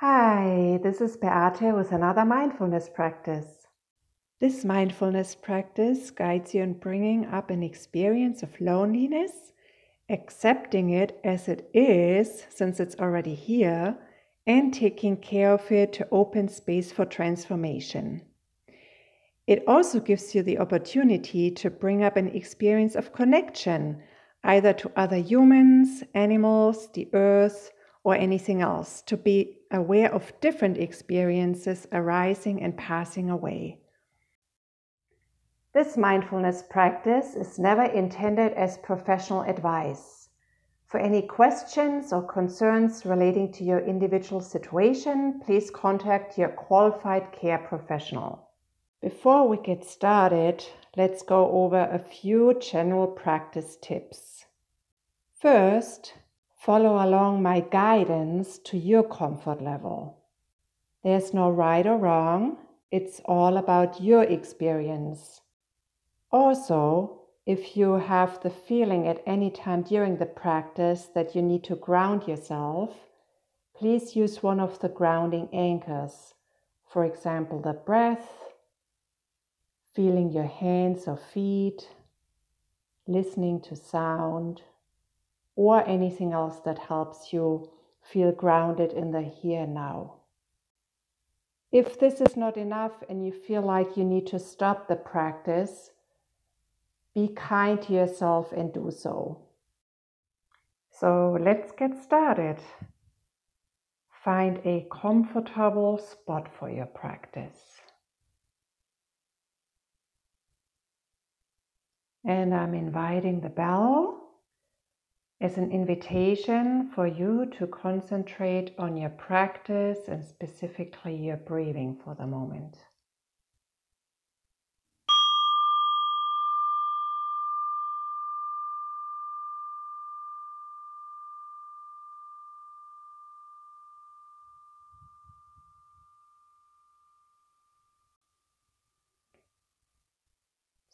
Hi, this is Beate with another mindfulness practice. This mindfulness practice guides you in bringing up an experience of loneliness, accepting it as it is, since it's already here, and taking care of it to open space for transformation. It also gives you the opportunity to bring up an experience of connection, either to other humans, animals, the earth, or anything else, to be aware of different experiences arising and passing away. This mindfulness practice is never intended as professional advice. For any questions or concerns relating to your individual situation, please contact your qualified care professional. Before we get started, let's go over a few general practice tips. First, follow along my guidance to your comfort level. There's no right or wrong, it's all about your experience. Also, if you have the feeling at any time during the practice that you need to ground yourself, please use one of the grounding anchors. For example, the breath, feeling your hands or feet, listening to sound, or anything else that helps you feel grounded in the here and now. If this is not enough and you feel like you need to stop the practice, be kind to yourself and do so. So let's get started. Find a comfortable spot for your practice. And I'm inviting the bell as an invitation for you to concentrate on your practice and specifically your breathing for the moment.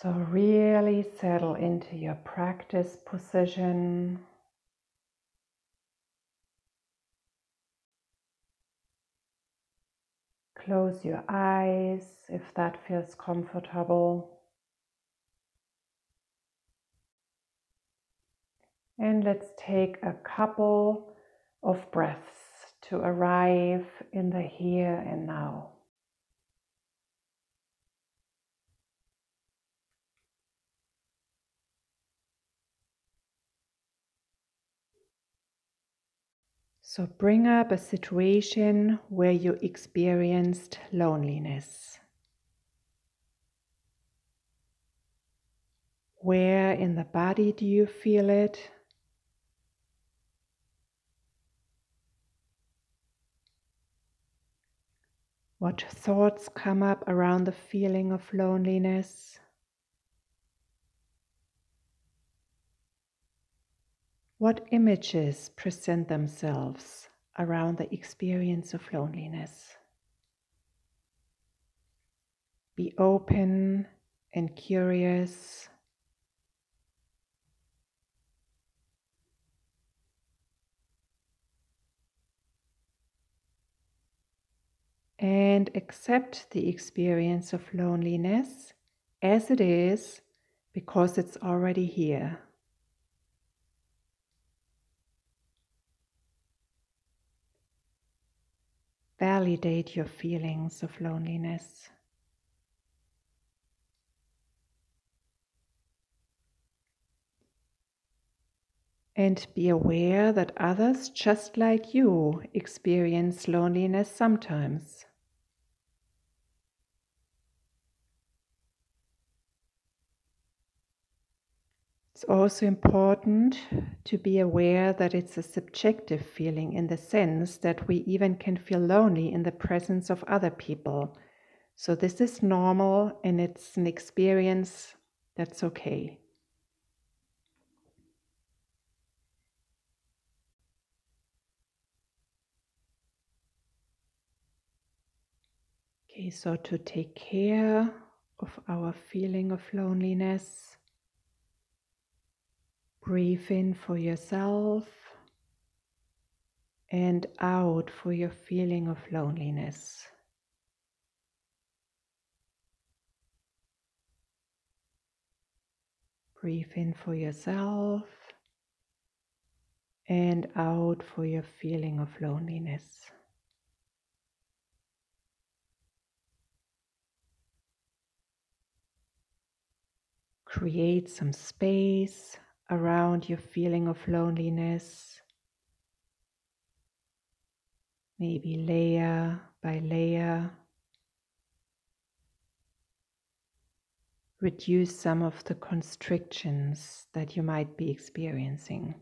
So, really settle into your practice position. Close your eyes if that feels comfortable. And let's take a couple of breaths to arrive in the here and now. So bring up a situation where you experienced loneliness. Where in the body do you feel it? What thoughts come up around the feeling of loneliness? What images present themselves around the experience of loneliness? Be open and curious. And accept the experience of loneliness as it is because it's already here. Validate your feelings of loneliness. And be aware that others, just like you, experience loneliness sometimes. It's also important to be aware that it's a subjective feeling in the sense that we even can feel lonely in the presence of other people. So, this is normal and it's an experience that's okay. Okay, so to take care of our feeling of loneliness. Breathe in for yourself. and out for your feeling of loneliness. Breathe in for yourself and out for your feeling of loneliness. Create some space around your feeling of loneliness, maybe layer by layer. reduce some of the constrictions that you might be experiencing.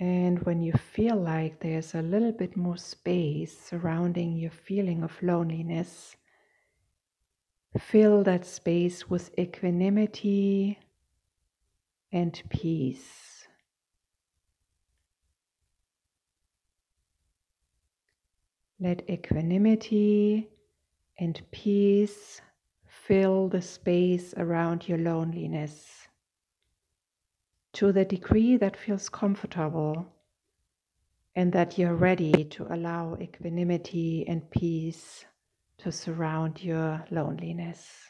And when you feel like there's a little bit more space surrounding your feeling of loneliness, fill that space with equanimity and peace. Let equanimity and peace fill the space around your loneliness to the degree that feels comfortable and that you're ready to allow equanimity and peace to surround your loneliness.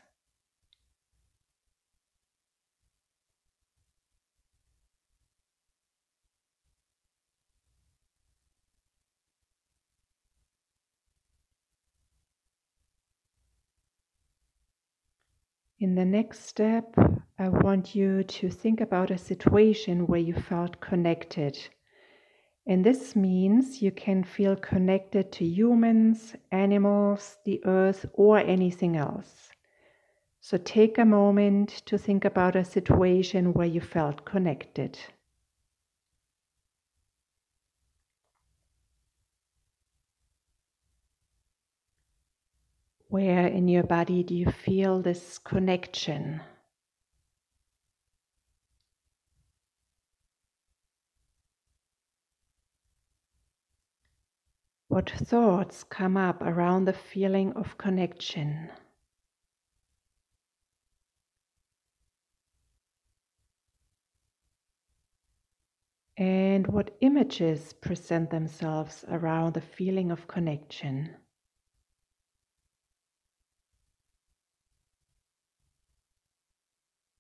In the next step, I want you to think about a situation where you felt connected. And this means you can feel connected to humans, animals, the earth, or anything else. So take a moment to think about a situation where you felt connected. Where in your body do you feel this connection? What thoughts come up around the feeling of connection? And what images present themselves around the feeling of connection?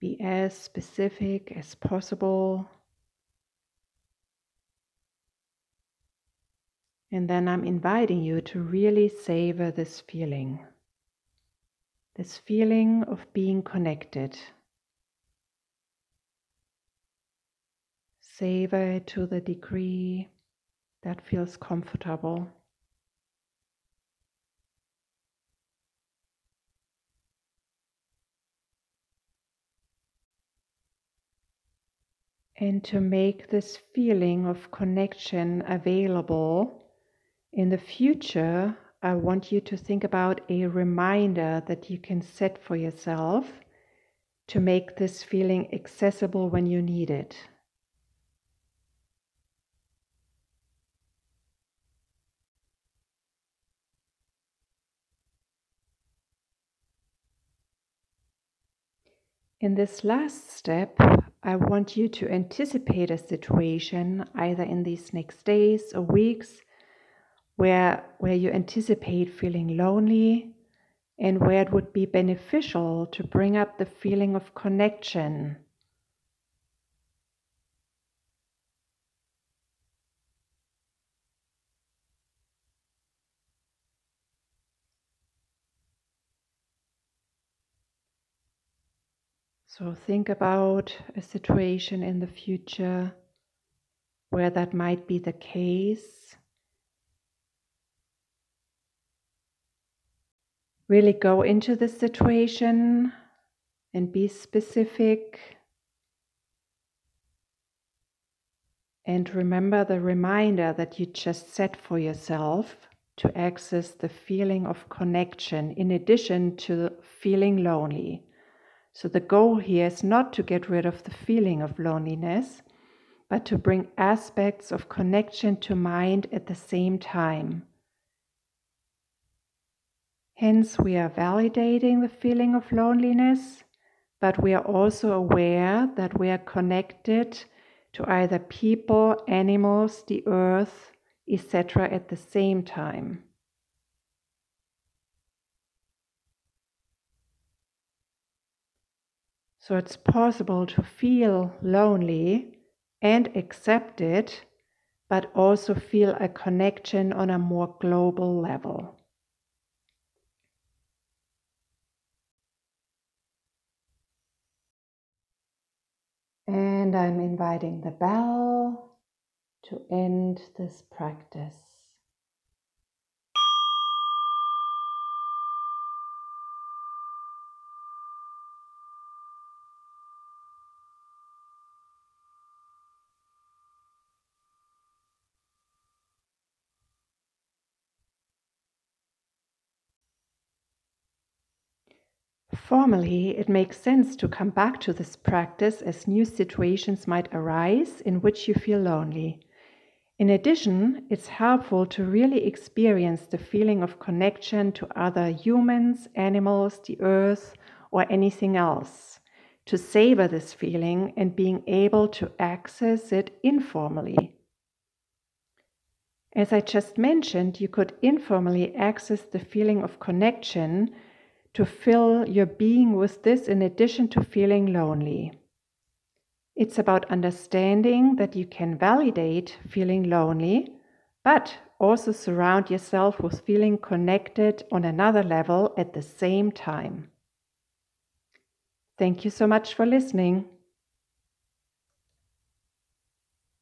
Be as specific as possible. And then I'm inviting you to really savor this feeling, this feeling of being connected. Savor it to the degree that feels comfortable. And to make this feeling of connection available in the future, I want you to think about a reminder that you can set for yourself to make this feeling accessible when you need it. In this last step, I want you to anticipate a situation either in these next days or weeks where, where you anticipate feeling lonely and where it would be beneficial to bring up the feeling of connection. So think about a situation in the future where that might be the case. Really go into the situation and be specific. And remember the reminder that you just set for yourself to access the feeling of connection in addition to feeling lonely. So the goal here is not to get rid of the feeling of loneliness, but to bring aspects of connection to mind at the same time. Hence, we are validating the feeling of loneliness, but we are also aware that we are connected to either people, animals, the earth, etc., at the same time. So it's possible to feel lonely and accept it, but also feel a connection on a more global level. And I'm inviting the bell to end this practice. Formally, it makes sense to come back to this practice as new situations might arise in which you feel lonely. In addition, it's helpful to really experience the feeling of connection to other humans, animals, the earth, or anything else. To savor this feeling and being able to access it informally. As I just mentioned, you could informally access the feeling of connection to fill your being with this in addition to feeling lonely. It's about understanding that you can validate feeling lonely, but also surround yourself with feeling connected on another level at the same time. Thank you so much for listening.